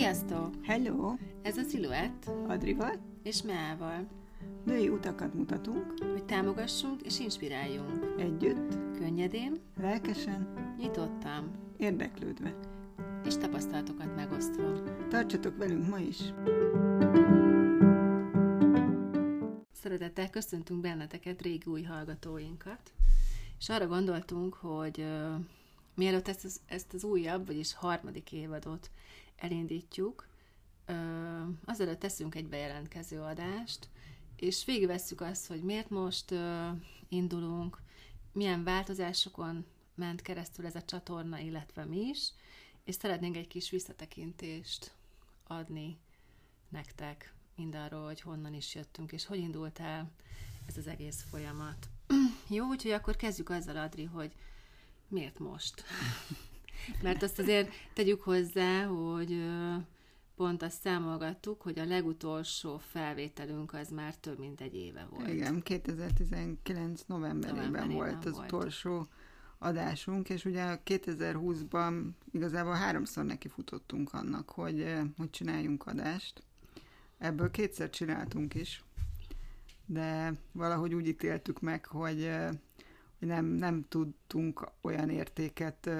Sziasztok! Hello! Ez a Sziluett Adrival és Meával, női utakat mutatunk hogy támogassunk és inspiráljunk. együtt, Könnyedén, lelkesen, nyitottam érdeklődve. és tapasztalatokat megosztva. Tartsatok velünk ma is! Szeretettel köszöntünk benneteket, régi új hallgatóinkat, és arra gondoltunk, hogy uh, mielőtt ezt az, ezt az újabb, vagyis harmadik évadot elindítjuk, azelőtt teszünk egy bejelentkező adást, és végigvesszük azt, hogy miért most indulunk, milyen változásokon ment keresztül ez a csatorna, illetve mi is, és szeretnénk egy kis visszatekintést adni nektek mindarról, hogy honnan is jöttünk, és hogy indult el ez az egész folyamat. Jó, úgyhogy akkor kezdjük azzal, Adri, hogy miért most? Mert azt azért tegyük hozzá, hogy pont azt számolgattuk, hogy a legutolsó felvételünk az már több mint egy éve volt. Igen, 2019 novemberében, Novemberében volt az volt. utolsó adásunk, és ugye 2020-ban igazából háromszor nekifutottunk annak, hogy, hogy csináljunk adást. Ebből kétszer csináltunk is, de valahogy úgy ítéltük meg, hogy, hogy nem, nem tudtunk olyan értéket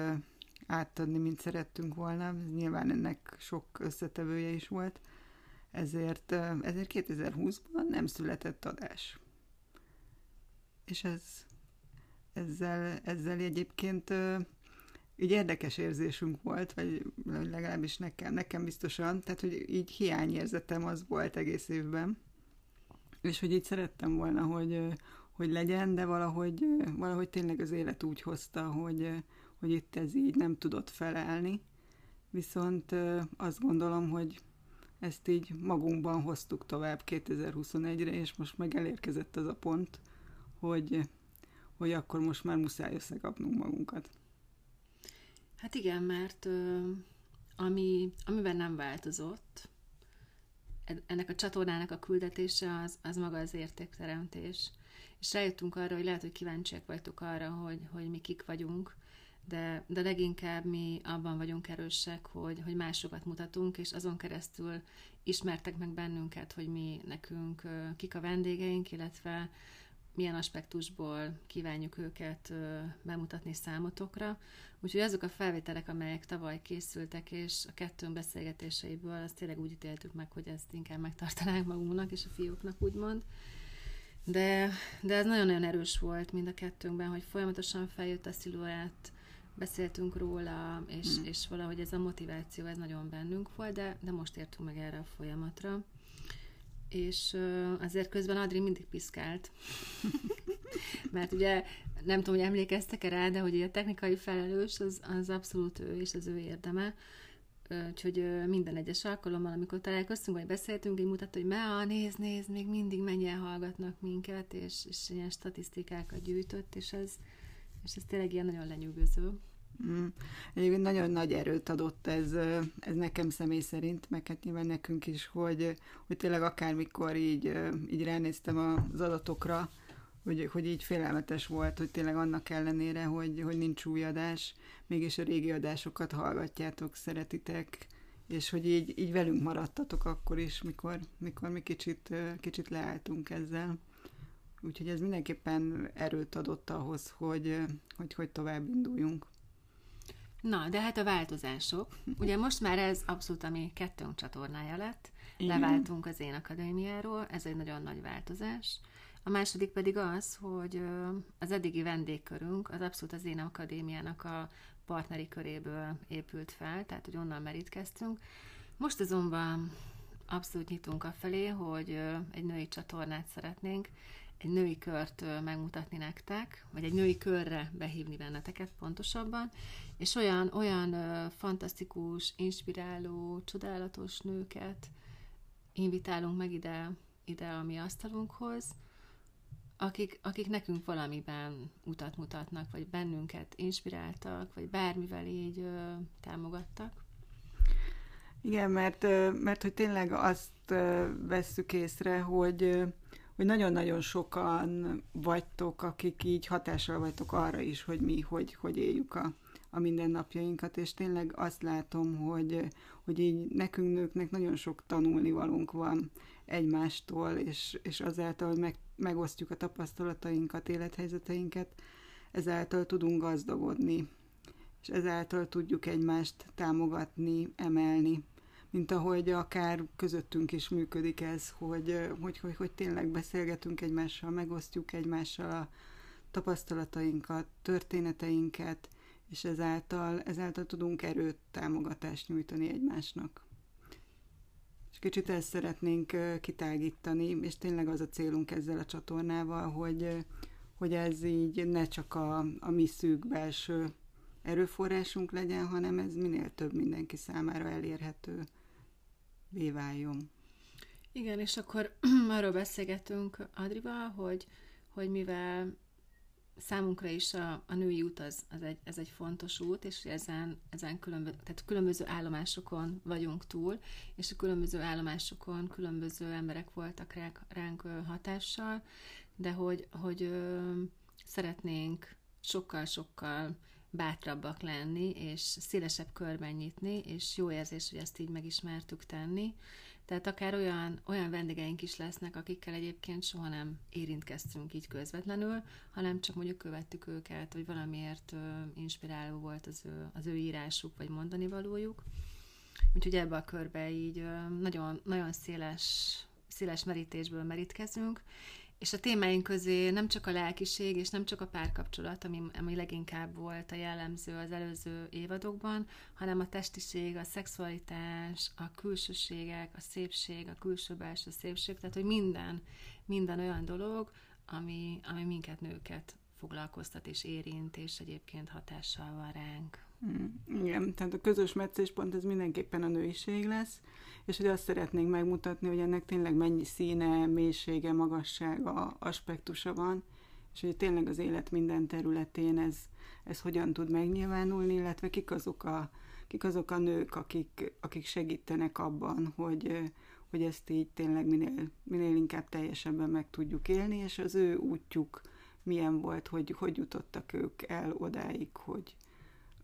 átadni, mint szerettünk volna. Nyilván ennek sok összetevője is volt, ezért, ezért 2020-ban nem született adás. És ez, ezzel, ezzel egyébként így érdekes érzésünk volt, vagy legalábbis nekem, nekem biztosan, tehát hogy így hiányérzetem az volt egész évben, és hogy így szerettem volna, hogy, hogy legyen, de valahogy, valahogy tényleg az élet úgy hozta, hogy, hogy itt ez így nem tudott felelni, viszont azt gondolom, hogy ezt így magunkban hoztuk tovább 2021-re, és most meg elérkezett az a pont, hogy, hogy akkor most már muszáj összekapnunk magunkat. Hát igen, mert ami, amiben nem változott, en- ennek a csatornának a küldetése az, az maga az értékteremtés. És rájöttünk arra, hogy lehet, hogy kíváncsiak vagytok arra, hogy, hogy mi kik vagyunk, de, de leginkább mi abban vagyunk erősek, hogy, hogy másokat mutatunk, és azon keresztül ismertek meg bennünket, hogy mi nekünk kik a vendégeink, illetve milyen aspektusból kívánjuk őket bemutatni számotokra. Úgyhogy azok a felvételek, amelyek tavaly készültek, és a kettőnk beszélgetéseiből, azt tényleg úgy ítéltük meg, hogy ezt inkább megtartanánk magunknak és a fiúknak, úgymond. De, de ez nagyon-nagyon erős volt mind a kettőnkben, hogy folyamatosan feljött a sziluett, beszéltünk róla, és, Mm. és valahogy ez a motiváció, ez nagyon bennünk volt, de, de most értünk meg erre a folyamatra. És azért közben Adri mindig piszkált. Mert ugye nem tudom, hogy emlékeztek-e rá, de hogy a technikai felelős az, az abszolút ő és az ő érdeme. Úgyhogy minden egyes alkalommal, amikor találkoztunk, vagy beszéltünk, így mutatta, hogy Mea, nézd, nézd, még mindig mennyien hallgatnak minket, és, és ilyen statisztikákat gyűjtött, és ez, és ez tényleg ilyen nagyon lenyűgöző. Mm. Egyébként nagyon nagy erőt adott ez, ez nekem személy szerint, meg hát nyilván nekünk is, hogy, hogy tényleg akármikor így, így ránéztem az adatokra, hogy, hogy így félelmetes volt, hogy tényleg annak ellenére, hogy, hogy nincs új adás, mégis a régi adásokat hallgatjátok, szeretitek, és hogy így, így velünk maradtatok akkor is, mikor, mikor mi kicsit, kicsit leálltunk ezzel. Úgyhogy ez mindenképpen erőt adott ahhoz, hogy, hogy, hogy tovább induljunk. Na, de hát a változások. Ugye most már ez abszolút a mi kettőnk csatornája lett. Igen. Leváltunk az Én Akadémiáról, ez egy nagyon nagy változás. A második pedig az, hogy az eddigi vendégkörünk az abszolút az Én Akadémiának a partneri köréből épült fel, tehát hogy onnan merítkeztünk. Most azonban abszolút nyitunk a felé, hogy egy női csatornát szeretnénk, egy női kört megmutatni nektek, vagy egy női körre behívni benneteket pontosabban, és olyan, olyan fantasztikus, inspiráló, csodálatos nőket invitálunk meg ide, ide a mi asztalunkhoz, akik, akik nekünk valamiben utat mutatnak, vagy bennünket inspiráltak, vagy bármivel így ö, támogattak. Igen, mert, mert hogy tényleg azt vesszük észre, hogy, hogy nagyon-nagyon sokan vagytok, akik így hatással vagytok arra is, hogy mi hogy, hogy éljük a, a mindennapjainkat, és tényleg azt látom, hogy, hogy így nekünk nőknek nagyon sok tanulnivalónk van egymástól, és, és azáltal, hogy meg, megosztjuk a tapasztalatainkat, élethelyzeteinket, ezáltal tudunk gazdagodni, és ezáltal tudjuk egymást támogatni, emelni, mint ahogy akár közöttünk is működik ez, hogy, hogy, hogy, hogy tényleg beszélgetünk egymással, megosztjuk egymással a tapasztalatainkat, történeteinket, és ezáltal, ezáltal tudunk erőt, támogatást nyújtani egymásnak. És kicsit ezt szeretnénk kitágítani, és tényleg az a célunk ezzel a csatornával, hogy, hogy ez így ne csak a, a mi szűk belső erőforrásunk legyen, hanem ez minél több mindenki számára elérhető váljon. Igen, és akkor arról beszélgetünk Adrival, hogy, hogy mivel számunkra is a, a női út az, az egy, ez egy fontos út, és ezen, ezen különböző, tehát különböző állomásokon vagyunk túl, és a különböző állomásokon különböző emberek voltak ránk, ránk hatással, de hogy, hogy ö, szeretnénk sokkal-sokkal bátrabbak lenni, és szélesebb körben nyitni, és jó érzés, hogy ezt így megismertük tenni. Tehát akár olyan, olyan vendégeink is lesznek, akikkel egyébként soha nem érintkeztünk így közvetlenül, hanem csak mondjuk követtük őket, vagy valamiért inspiráló volt az ő, az ő írásuk, vagy mondani valójuk. Úgyhogy ebbe a körbe így nagyon, nagyon széles, széles merítésből merítkezünk, és a témáink közé nem csak a lelkiség, és nem csak a párkapcsolat, ami, ami leginkább volt a jellemző az előző évadokban, hanem a testiség, a szexualitás, a külsőségek, a szépség, a külső-belső szépség, tehát hogy minden, minden olyan dolog, ami, ami minket nőket foglalkoztat és érint, és egyébként hatással van ránk. Mm, igen, tehát a közös meccéspont ez mindenképpen a nőiség lesz, és hogy azt szeretnénk megmutatni, hogy ennek tényleg mennyi színe, mélysége, magassága, aspektusa van, és hogy tényleg az élet minden területén ez, ez hogyan tud megnyilvánulni, illetve kik azok a, kik azok a nők, akik, akik segítenek abban, hogy, hogy ezt így tényleg minél, minél inkább teljesebben meg tudjuk élni, és az ő útjuk milyen volt, hogy hogy jutottak ők el odáig, hogy,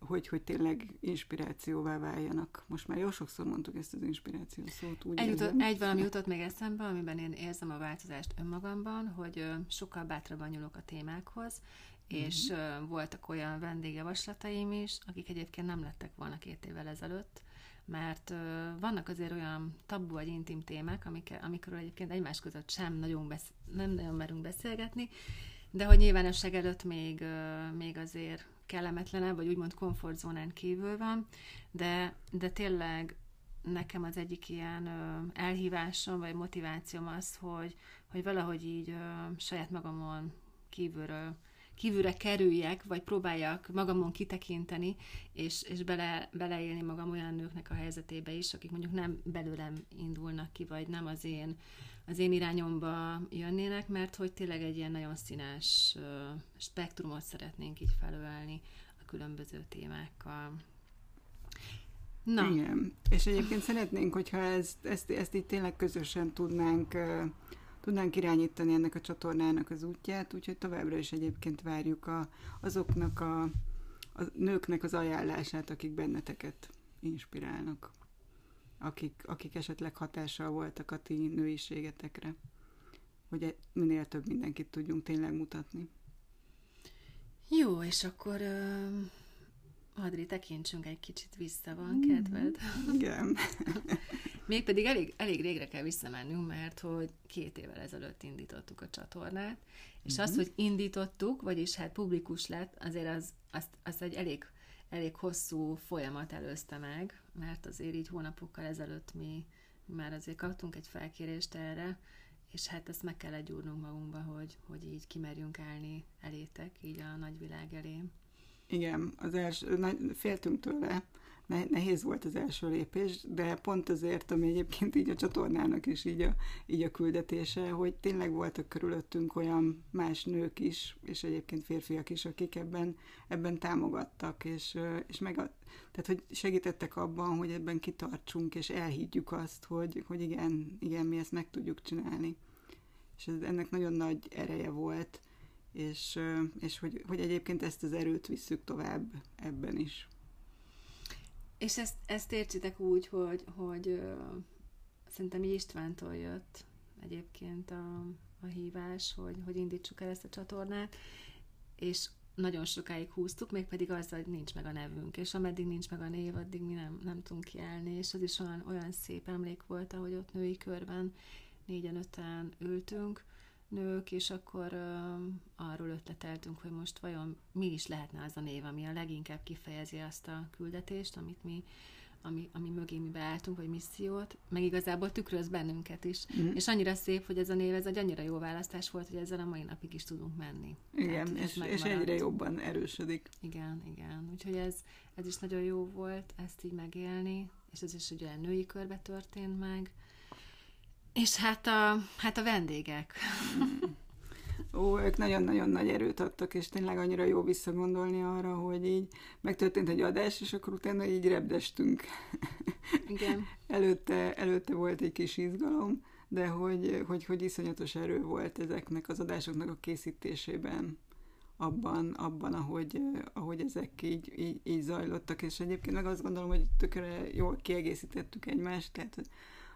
hogy, hogy tényleg inspirációvá váljanak. Most már jó sokszor mondtuk ezt az inspiráció szót. Úgy egy, jutott, egy valami jutott még eszembe, amiben én érzem a változást önmagamban, hogy sokkal bátrabban nyúlok a témákhoz, és mm-hmm. voltak olyan vendégjavaslataim is, akik egyébként nem lettek volna két évvel ezelőtt, mert vannak azért olyan tabu vagy intim témák, amik, amikről egyébként egymás között sem nagyon, besz, nem nagyon merünk beszélgetni, de hogy nyilvánosság előtt még, még azért kellemetlenebb, vagy úgymond komfortzónán kívül van, de, de tényleg nekem az egyik ilyen elhívásom, vagy motivációm az, hogy, hogy valahogy így saját magamon kívülről kívülre kerüljek, vagy próbáljak magamon kitekinteni, és, és bele, beleélni magam olyan nőknek a helyzetébe is, akik mondjuk nem belőlem indulnak ki, vagy nem az én az én irányomba jönnének, mert hogy tényleg egy ilyen nagyon színes spektrumot szeretnénk így felölni a különböző témákkal. Na. Igen, és egyébként szeretnénk, hogyha ezt, ezt, ezt így tényleg közösen tudnánk, tudnánk irányítani ennek a csatornának az útját, úgyhogy továbbra is egyébként várjuk a, azoknak a, a nőknek az ajánlását, akik benneteket inspirálnak akik, akik esetleg hatással voltak a ti nőiségetekre, hogy e- minél több mindenkit tudjunk tényleg mutatni. Jó, és akkor uh, Adri, tekintsünk egy kicsit vissza, van mm, kedved? Igen. Mégpedig elég, elég régre kell visszamennünk, mert hogy két évvel ezelőtt indítottuk a csatornát, és mm-hmm. azt, hogy indítottuk, vagyis hát publikus lett, azért az, azt, azt egy elég elég hosszú folyamat előzte meg, mert azért így hónapokkal ezelőtt mi már azért kaptunk egy felkérést erre, és hát ezt meg kell gyúrnunk magunkba, hogy, hogy így kimerjünk állni elétek, így a nagyvilág elé. Igen, az első, féltünk tőle, nehéz volt az első lépés, de pont azért, ami egyébként így a csatornának is így a, így a küldetése, hogy tényleg voltak körülöttünk olyan más nők is, és egyébként férfiak is, akik ebben, ebben támogattak, és, és meg a, tehát, hogy segítettek abban, hogy ebben kitartsunk, és elhiggyük azt, hogy, hogy igen, igen, mi ezt meg tudjuk csinálni. És ez, ennek nagyon nagy ereje volt, és, és hogy, hogy egyébként ezt az erőt visszük tovább ebben is. És ezt, ezt értsétek úgy, hogy, hogy ö, szerintem Istvántól jött egyébként a, a hívás, hogy, hogy indítsuk el ezt a csatornát, és nagyon sokáig húztuk, mégpedig azzal, hogy nincs meg a nevünk, és ameddig nincs meg a név, addig mi nem, nem tudunk kiállni, és az is olyan, olyan szép emlék volt, ahogy ott női körben négyen-öten ültünk, nők, és akkor ö, arról ötleteltünk, hogy most vajon mi is lehetne az a név, ami a leginkább kifejezi azt a küldetést, amit mi ami, ami mögé mi beálltunk, vagy missziót, meg igazából tükröz bennünket is. Mm. És annyira szép, hogy ez a név, ez egy annyira jó választás volt, hogy ezzel a mai napig is tudunk menni. Igen, Tehát, és, és egyre jobban erősödik. Igen, igen. Úgyhogy ez, ez is nagyon jó volt ezt így megélni, és ez is ugye női körbe történt meg. És hát a, hát a vendégek. Ó, ők nagyon-nagyon nagy erőt adtak, és tényleg annyira jó visszagondolni arra, hogy így megtörtént egy adás, és akkor utána így repdestünk. Igen. előtte, előtte volt egy kis izgalom, de hogy, hogy, hogy iszonyatos erő volt ezeknek az adásoknak a készítésében, abban, abban ahogy, ahogy ezek így, így, így zajlottak, és egyébként meg azt gondolom, hogy tökre jól kiegészítettük egymást, tehát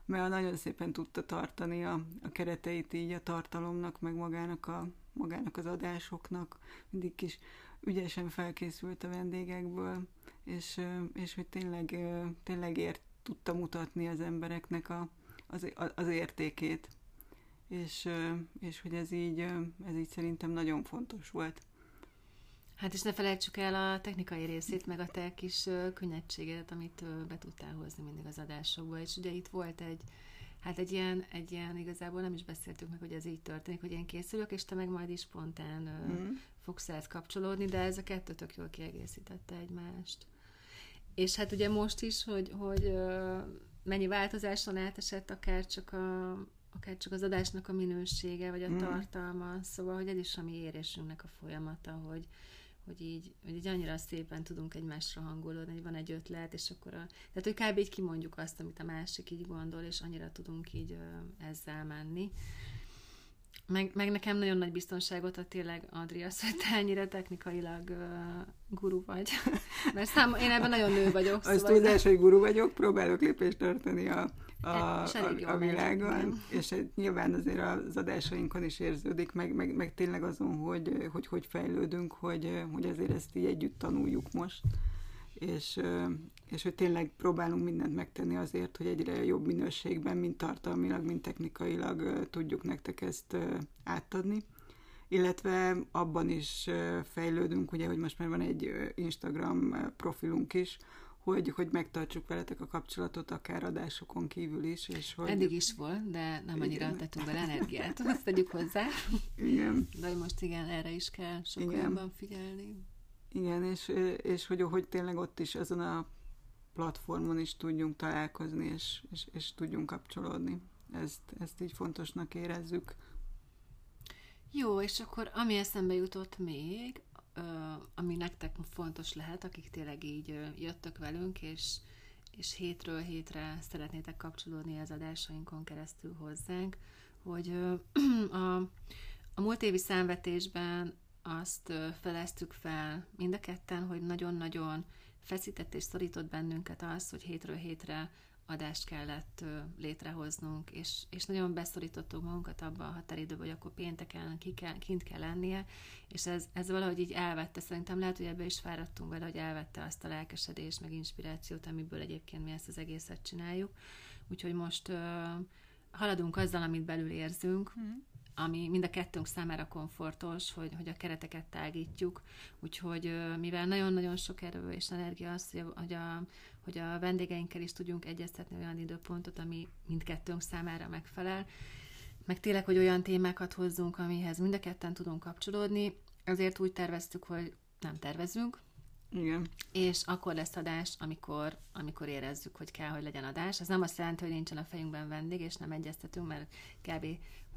mert nagyon szépen tudta tartani a, a kereteit így a tartalomnak, meg magának, a, magának az adásoknak. Mindig is ügyesen felkészült a vendégekből, és, és hogy tényleg, tényleg ért, tudta mutatni az embereknek a, az, az értékét. És, és hogy ez így, ez így szerintem nagyon fontos volt. Hát és ne felejtsük el a technikai részét, meg a te kis könnyedséget, amit be tudtál hozni mindig az adásokba. És ugye itt volt egy, hát egy ilyen, egy ilyen, igazából nem is beszéltük meg, hogy ez így történik, hogy én készülök, és te meg majd is spontán mm. fogsz ezt kapcsolódni, de ez a kettő tök jól kiegészítette egymást. És hát ugye most is, hogy, hogy mennyi változáson átesett akár csak a, akár csak az adásnak a minősége, vagy a mm. tartalma, szóval, hogy ez is a mi érésünknek a folyamata, hogy, hogy így, hogy így annyira szépen tudunk egymásra hangolódni, hogy van egy ötlet, és akkor a, tehát hogy kb. így kimondjuk azt, amit a másik így gondol, és annyira tudunk így ö, ezzel menni. Meg, meg nekem nagyon nagy biztonságot a tényleg, Adria, hogy te ennyire technikailag uh, guru vagy. Mert szám, én ebben nagyon nő vagyok. Az szóval tudás, hogy guru vagyok, próbálok lépést tartani a, a, a, a világon, és nyilván azért az adásainkon is érződik, meg, meg, meg tényleg azon, hogy, hogy hogy fejlődünk, hogy, hogy azért ezt így együtt tanuljuk most, és, és hogy tényleg próbálunk mindent megtenni azért, hogy egyre jobb minőségben, mind tartalmilag, mind technikailag tudjuk nektek ezt átadni. Illetve abban is fejlődünk, ugye, hogy most már van egy Instagram profilunk is, hogy, hogy megtartsuk veletek a kapcsolatot akár adásokon kívül is. És hogy... Eddig is volt, de nem annyira igen. tettünk bele energiát, azt tegyük hozzá. Igen. De most igen, erre is kell sokkal jobban figyelni. Igen, és, és hogy, hogy tényleg ott is ezen a platformon is tudjunk találkozni, és, és, és tudjunk kapcsolódni. Ezt, ezt így fontosnak érezzük. Jó, és akkor ami eszembe jutott még, ami nektek fontos lehet, akik tényleg így jöttök velünk, és, és hétről hétre szeretnétek kapcsolódni az adásainkon keresztül hozzánk, hogy a, a múlt évi számvetésben azt feleztük fel mind a ketten, hogy nagyon-nagyon feszített és szorított bennünket az, hogy hétről hétre adást kellett létrehoznunk, és, és nagyon beszorítottuk magunkat abba a határidőbe, hogy akkor pénteken ki kell, kint kell lennie, és ez, ez valahogy így elvette, szerintem lehet, hogy ebbe is fáradtunk vele, hogy elvette azt a lelkesedést, meg inspirációt, amiből egyébként mi ezt az egészet csináljuk. Úgyhogy most uh, haladunk azzal, amit belül érzünk, mm ami mind a kettőnk számára komfortos, hogy, hogy a kereteket tágítjuk, úgyhogy mivel nagyon-nagyon sok erő és energia az, hogy a, hogy a, hogy a vendégeinkkel is tudjunk egyeztetni olyan időpontot, ami mindkettőnk számára megfelel, meg tényleg, hogy olyan témákat hozzunk, amihez mind a ketten tudunk kapcsolódni, azért úgy terveztük, hogy nem tervezünk, igen. És akkor lesz adás, amikor, amikor érezzük, hogy kell, hogy legyen adás. Ez nem azt jelenti, hogy nincsen a fejünkben vendég, és nem egyeztetünk, mert kb.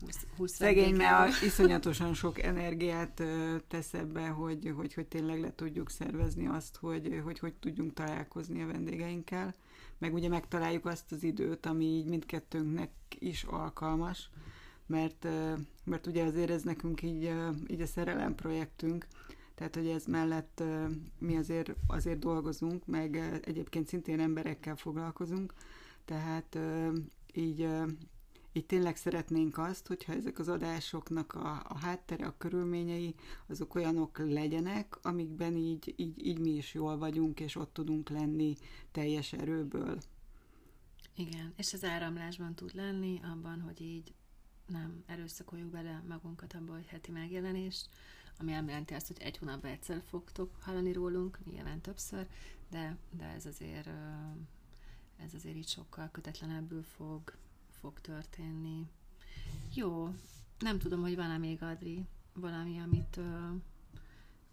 20, 20 Szegény, mert iszonyatosan sok energiát tesz ebbe, hogy, hogy, hogy tényleg le tudjuk szervezni azt, hogy, hogy hogy tudjunk találkozni a vendégeinkkel, meg ugye megtaláljuk azt az időt, ami így mindkettőnknek is alkalmas, mert, mert ugye azért ez nekünk így, így a szerelem projektünk, tehát, hogy ez mellett mi azért, azért dolgozunk, meg egyébként szintén emberekkel foglalkozunk, tehát így, így tényleg szeretnénk azt, hogyha ezek az adásoknak a, a háttere, a körülményei, azok olyanok legyenek, amikben így, így, így mi is jól vagyunk, és ott tudunk lenni teljes erőből. Igen, és az áramlásban tud lenni, abban, hogy így nem erőszakoljuk bele magunkat abba, hogy heti megjelenés, ami nem jelenti azt, hogy egy hónapban egyszer fogtok hallani rólunk, nyilván többször, de, de ez azért ez azért így sokkal kötetlenebbül fog, fog történni. Jó, nem tudom, hogy van-e még, Adri, valami, amit,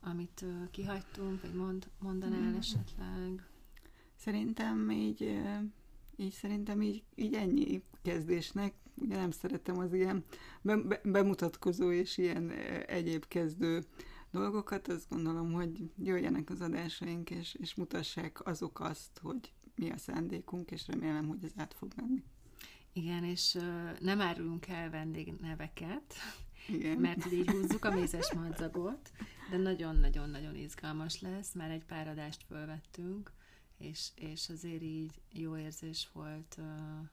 amit kihagytunk, vagy mond, mondanál mm. esetleg? Szerintem így, így szerintem így, így ennyi kezdésnek. Ugye nem szeretem az ilyen be, be, bemutatkozó és ilyen egyéb kezdő dolgokat. Azt gondolom, hogy jöjjenek az adásaink, és, és mutassák azok azt, hogy mi a szándékunk, és remélem, hogy ez át fog menni. Igen, és uh, nem árulunk el vendégneveket, Igen. mert így húzzuk a mézes madzagot, de nagyon-nagyon-nagyon izgalmas lesz, mert egy pár adást fölvettünk, és, és azért így jó érzés volt uh,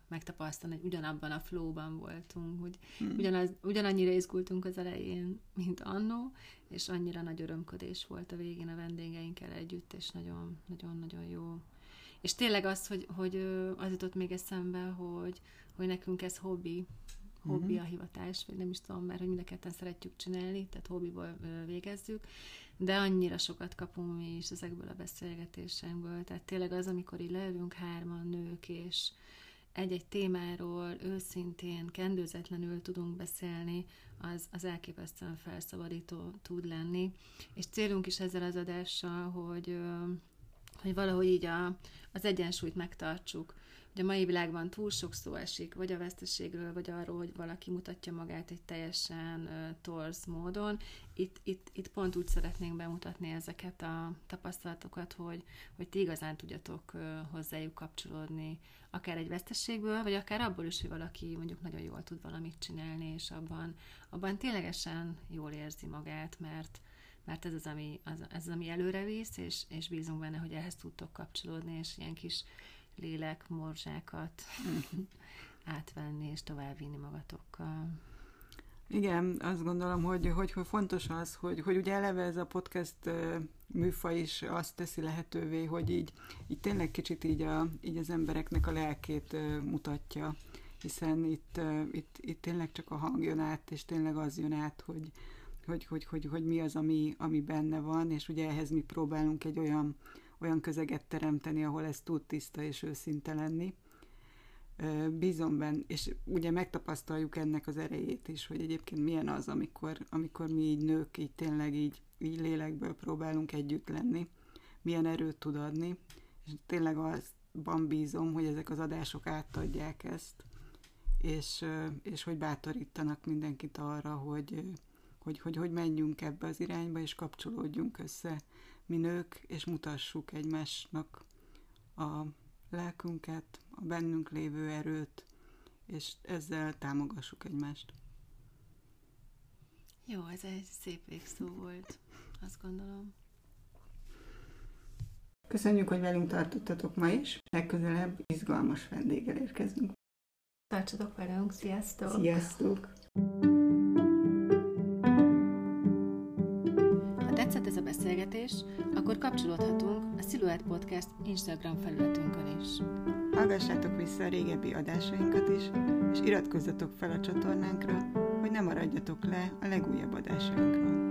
megtapasztalni, hogy ugyanabban a flowban voltunk, hogy hmm. ugyanaz, ugyanannyira izgultunk az elején, mint annó, és annyira nagy örömködés volt a végén a vendégeinkkel együtt, és nagyon-nagyon-nagyon jó és tényleg az, hogy, hogy az jutott még eszembe, hogy, hogy nekünk ez hobbi, hobbi uh-huh. a hivatás, vagy nem is tudom, mert hogy mind a ketten szeretjük csinálni, tehát hobbiból végezzük, de annyira sokat kapunk mi is ezekből a beszélgetésekből, tehát tényleg az, amikor így leülünk hárman nők, és egy-egy témáról őszintén, kendőzetlenül tudunk beszélni, az, az elképesztően felszabadító tud lenni. És célunk is ezzel az adással, hogy, hogy valahogy így a, az egyensúlyt megtartsuk. Ugye a mai világban túl sok szó esik, vagy a veszteségről, vagy arról, hogy valaki mutatja magát egy teljesen uh, torz módon. Itt, itt, itt pont úgy szeretnénk bemutatni ezeket a tapasztalatokat, hogy, hogy ti igazán tudjatok uh, hozzájuk kapcsolódni, akár egy veszteségből, vagy akár abból is, hogy valaki mondjuk nagyon jól tud valamit csinálni, és abban, abban ténylegesen jól érzi magát, mert, mert ez az, ami, az, ez az, ami előre visz, és, és bízunk benne, hogy ehhez tudtok kapcsolódni, és ilyen kis lélek morzsákat átvenni, és továbbvinni magatokkal. Igen, azt gondolom, hogy, hogy, hogy fontos az, hogy, hogy ugye eleve ez a podcast műfaj is azt teszi lehetővé, hogy így, így tényleg kicsit így, a, így az embereknek a lelkét mutatja, hiszen itt, itt, itt tényleg csak a hang jön át, és tényleg az jön át, hogy, hogy, hogy, hogy, hogy mi az, ami, ami benne van, és ugye ehhez mi próbálunk egy olyan, olyan közeget teremteni, ahol ez tud tiszta és őszinte lenni. Bízom benne, és ugye megtapasztaljuk ennek az erejét is, hogy egyébként milyen az, amikor, amikor mi így nők így tényleg így, így lélekből próbálunk együtt lenni, milyen erőt tud adni, és tényleg azban bízom, hogy ezek az adások átadják ezt, és, és hogy bátorítanak mindenkit arra, hogy, hogy, hogy, hogy menjünk ebbe az irányba, és kapcsolódjunk össze mi nők, és mutassuk egymásnak a lelkünket, a bennünk lévő erőt, és ezzel támogassuk egymást. Jó, ez egy szép végszó volt, azt gondolom. Köszönjük, hogy velünk tartottatok ma is. Legközelebb izgalmas vendéggel érkezünk. Tartsatok velünk, sziasztok! Sziasztok! Beszélgetés, akkor kapcsolódhatunk a Silhouette Podcast Instagram felületünkön is. Hallgassátok vissza a régebbi adásainkat is, és iratkozzatok fel a csatornánkra, hogy ne maradjatok le a legújabb adásainkról.